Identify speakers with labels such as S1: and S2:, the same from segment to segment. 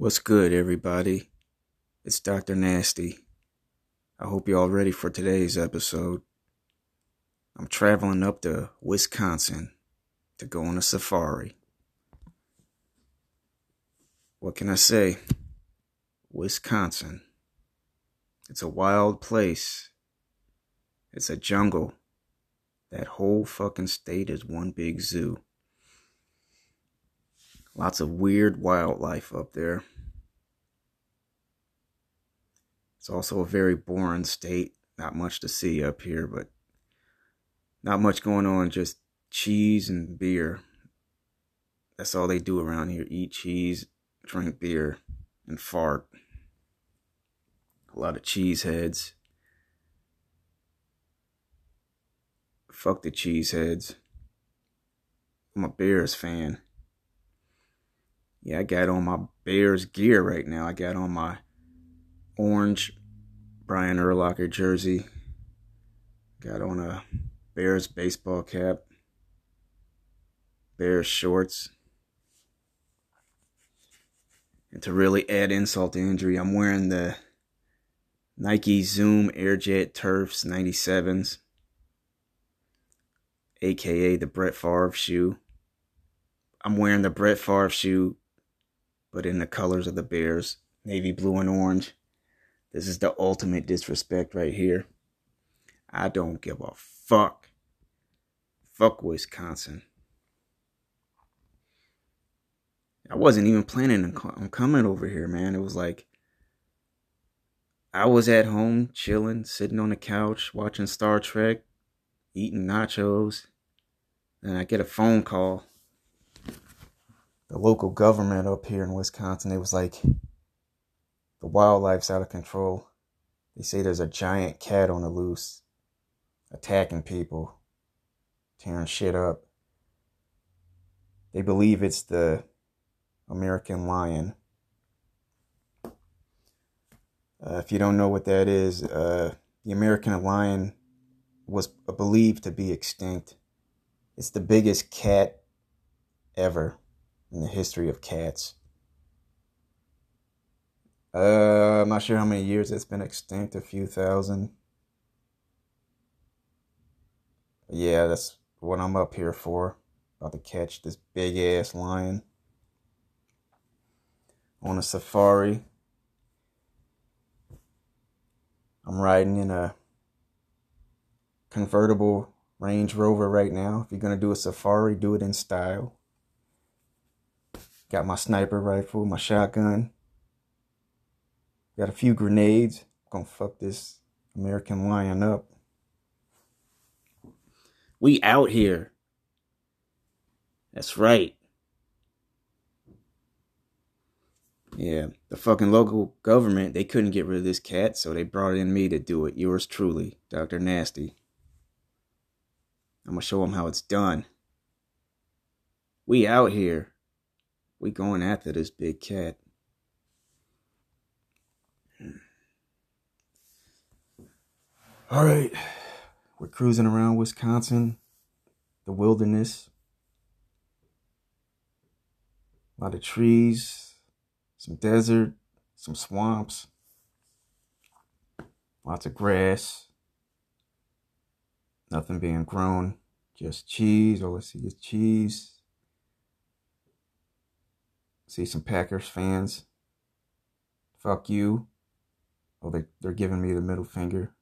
S1: What's good, everybody? It's Dr. Nasty. I hope you're all ready for today's episode. I'm traveling up to Wisconsin to go on a safari. What can I say? Wisconsin. It's a wild place. It's a jungle. That whole fucking state is one big zoo. Lots of weird wildlife up there. It's also a very boring state. Not much to see up here, but not much going on. Just cheese and beer. That's all they do around here eat cheese, drink beer, and fart. A lot of cheese heads. Fuck the cheese heads. I'm a Bears fan. Yeah, I got on my Bears gear right now. I got on my orange Brian Urlacher jersey. Got on a Bears baseball cap. Bears shorts. And to really add insult to injury, I'm wearing the Nike Zoom Airjet Turfs 97s, aka the Brett Favre shoe. I'm wearing the Brett Favre shoe but in the colors of the Bears, navy blue and orange. This is the ultimate disrespect right here. I don't give a fuck. Fuck Wisconsin. I wasn't even planning on coming over here, man. It was like I was at home chilling, sitting on the couch, watching Star Trek, eating nachos. and I get a phone call the local government up here in Wisconsin, it was like the wildlife's out of control. They say there's a giant cat on the loose, attacking people, tearing shit up. They believe it's the American lion. Uh, if you don't know what that is, uh, the American lion was believed to be extinct. It's the biggest cat ever in the history of cats. Uh, I'm not sure how many years it's been extinct, a few thousand. Yeah, that's what I'm up here for. About to catch this big ass lion on a safari. I'm riding in a convertible Range Rover right now. If you're going to do a safari, do it in style. Got my sniper rifle, my shotgun. Got a few grenades. Gonna fuck this American lion up. We out here. That's right. Yeah, the fucking local government, they couldn't get rid of this cat, so they brought in me to do it. Yours truly, Dr. Nasty. I'm gonna show them how it's done. We out here. We going after this big cat. Hmm. All right. We're cruising around Wisconsin, the wilderness. A lot of trees, some desert, some swamps, lots of grass. Nothing being grown, just cheese. All I see is cheese. See some Packers fans. Fuck you. Oh, they they're giving me the middle finger.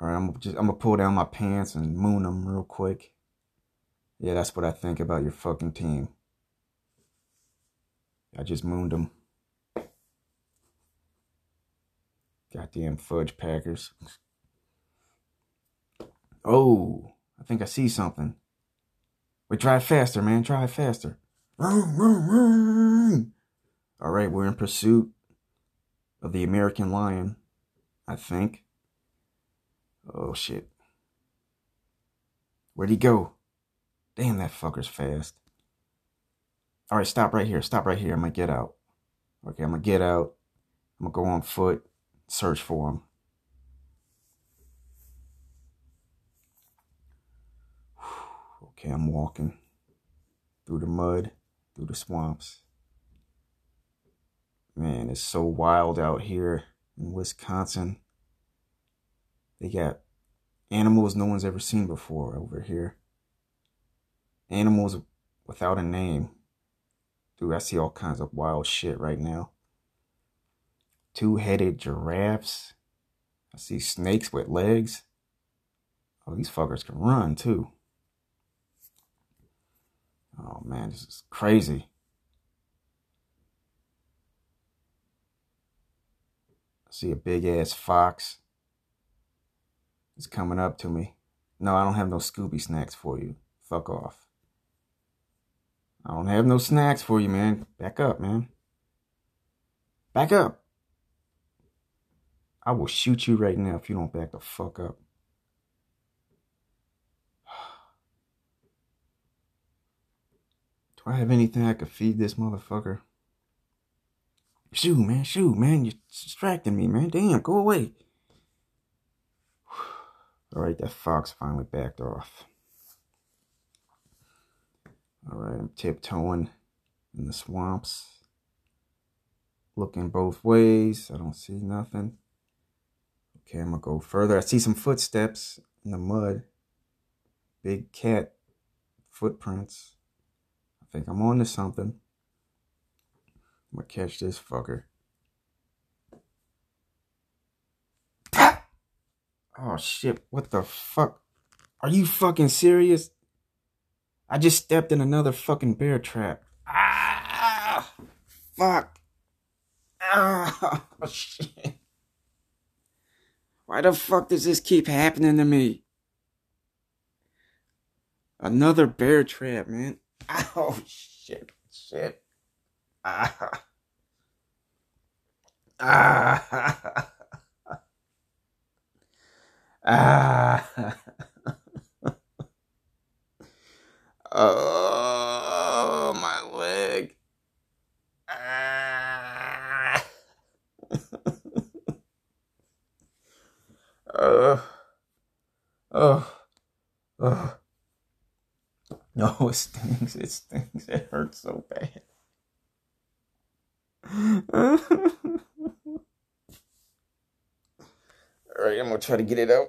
S1: All right, I'm just I'm gonna pull down my pants and moon them real quick. Yeah, that's what I think about your fucking team. I just mooned them. Goddamn fudge Packers. Oh, I think I see something. Wait, drive faster, man. Drive faster. All right, we're in pursuit of the American lion, I think. Oh shit. Where'd he go? Damn, that fucker's fast. All right, stop right here. Stop right here. I'm gonna get out. Okay, I'm gonna get out. I'm gonna go on foot, search for him. Okay, I'm walking through the mud through the swamps. Man, it's so wild out here in Wisconsin. They got animals no one's ever seen before over here. Animals without a name. Dude, I see all kinds of wild shit right now. Two headed giraffes. I see snakes with legs. Oh, these fuckers can run too. Oh man, this is crazy. I see a big ass fox. It's coming up to me. No, I don't have no Scooby snacks for you. Fuck off. I don't have no snacks for you, man. Back up, man. Back up. I will shoot you right now if you don't back the fuck up. Do I have anything I could feed this motherfucker? Shoot, man, shoot, man. You're distracting me, man. Damn, go away. All right, that fox finally backed off. All right, I'm tiptoeing in the swamps. Looking both ways. I don't see nothing. Okay, I'm gonna go further. I see some footsteps in the mud. Big cat footprints. I think I'm on to something. I'm gonna catch this fucker. Oh shit, what the fuck? Are you fucking serious? I just stepped in another fucking bear trap. Ah! Fuck. Ah! Oh, shit. Why the fuck does this keep happening to me? Another bear trap, man. Oh, shit. Shit. Ah. Ah. Ah. oh, my leg. Ah. uh. Oh. Oh. No, it stings. It stings. It hurts so bad. All right, I'm gonna try to get it out.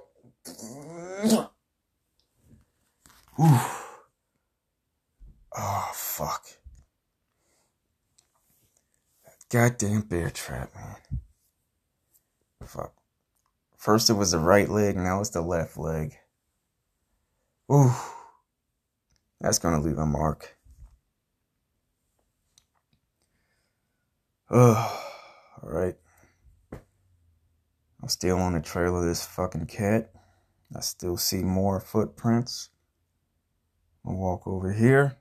S1: Oh, fuck. Goddamn bear trap, man. Fuck. First it was the right leg, now it's the left leg. Ooh. That's gonna leave a mark. Oh, alright. I'm still on the trail of this fucking cat. I still see more footprints. I'll walk over here.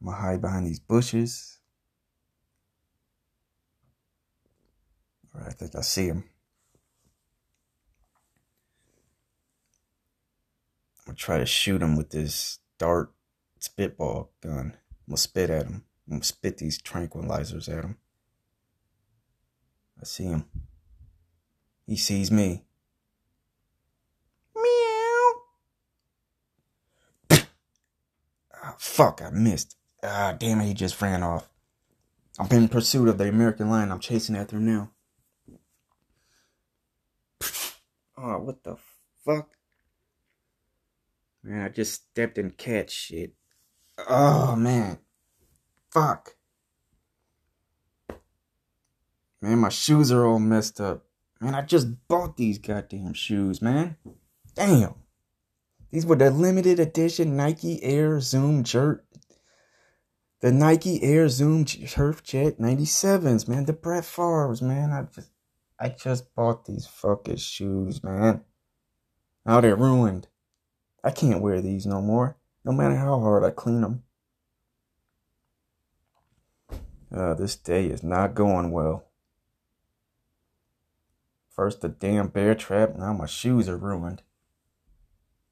S1: I'm gonna hide behind these bushes. All right, I think I see him. I'm gonna try to shoot him with this dart spitball gun. I'm gonna spit at him. I'm gonna spit these tranquilizers at him. I see him. He sees me. Meow. oh, fuck, I missed. Ah, damn it, he just ran off. I'm in pursuit of the American lion. I'm chasing after him now. Oh, what the fuck? Man, I just stepped in cat shit. Oh, man. Fuck. Man, my shoes are all messed up. Man, I just bought these goddamn shoes, man. Damn. These were the limited edition Nike Air Zoom Jerk. The Nike Air Zoom Turf Jet 97s, man. The Brett Favre's, man. I just I just bought these fucking shoes, man. Now they're ruined. I can't wear these no more, no matter how hard I clean them. Uh, this day is not going well. First the damn bear trap, now my shoes are ruined.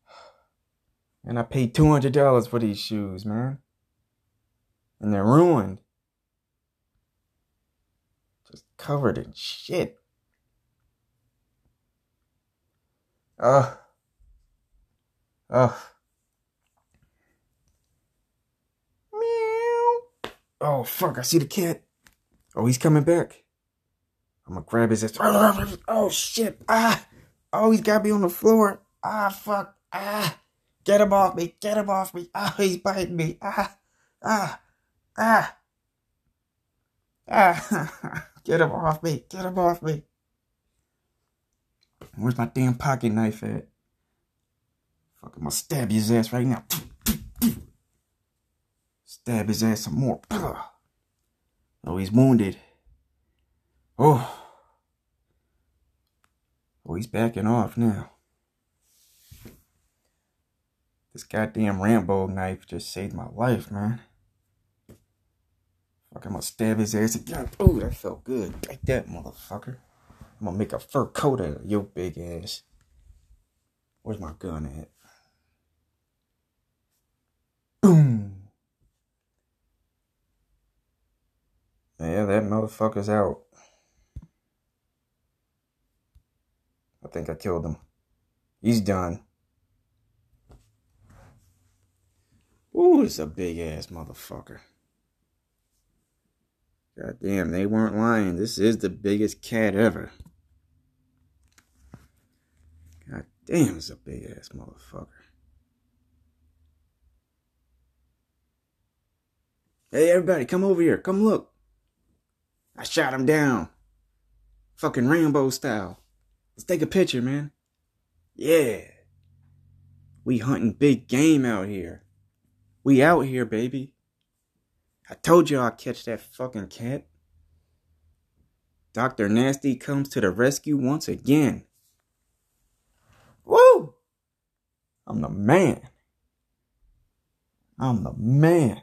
S1: And I paid $200 for these shoes, man. And they're ruined. Just covered in shit. Ugh. Ugh. Meow. Oh, fuck, I see the cat. Oh, he's coming back. I'm gonna grab his ass. Oh, shit. Ah. Oh, he's got me on the floor. Ah, fuck. Ah. Get him off me. Get him off me. Ah, he's biting me. Ah. Ah. Ah. Ah. Get him off me. Get him off me. Where's my damn pocket knife at? Fuck, I'm gonna stab his ass right now. Stab his ass some more. Oh, he's wounded. Oh. Oh, he's backing off now. This goddamn Rambo knife just saved my life, man. Fuck, I'm gonna stab his ass again. Oh, that felt good. Like that, motherfucker. I'm gonna make a fur coat out of your big ass. Where's my gun at? Boom. Yeah, that motherfucker's out. I think I killed him. He's done. Ooh, it's a big ass motherfucker. God damn, they weren't lying. This is the biggest cat ever. God damn, it's a big ass motherfucker. Hey, everybody, come over here. Come look. I shot him down. Fucking Rambo style. Let's take a picture, man. Yeah. We hunting big game out here. We out here, baby. I told you I'd catch that fucking cat. Dr. Nasty comes to the rescue once again. Woo! I'm the man. I'm the man.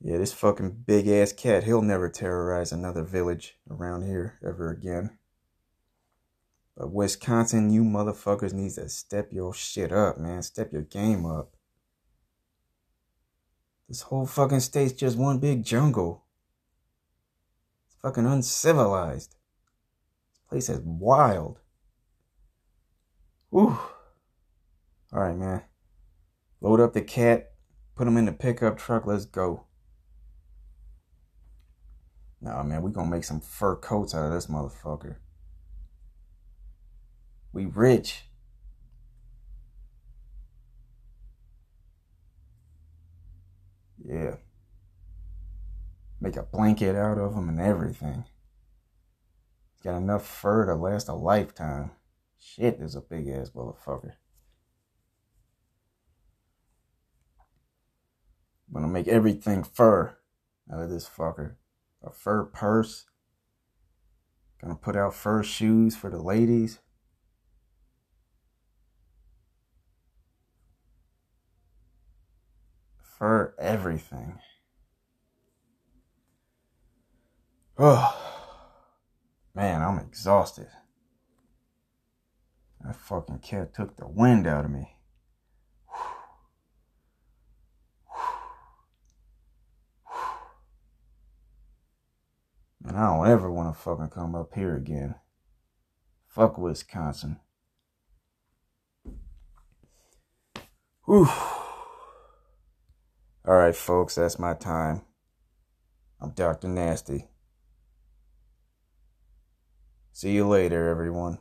S1: Yeah, this fucking big ass cat, he'll never terrorize another village around here ever again. But Wisconsin, you motherfuckers need to step your shit up, man. Step your game up. This whole fucking state's just one big jungle. It's fucking uncivilized. This place is wild. Whew. Alright, man. Load up the cat, put him in the pickup truck, let's go. Nah, man, we gonna make some fur coats out of this motherfucker. We rich. Yeah. Make a blanket out of them and everything. Got enough fur to last a lifetime. Shit, there's a big ass motherfucker. I'm gonna make everything fur out of this fucker a fur purse. Gonna put out fur shoes for the ladies. Fur everything. Oh, man, I'm exhausted. That fucking cat took the wind out of me. I don't ever want to fucking come up here again. Fuck Wisconsin. Whew. Alright, folks, that's my time. I'm Dr. Nasty. See you later, everyone.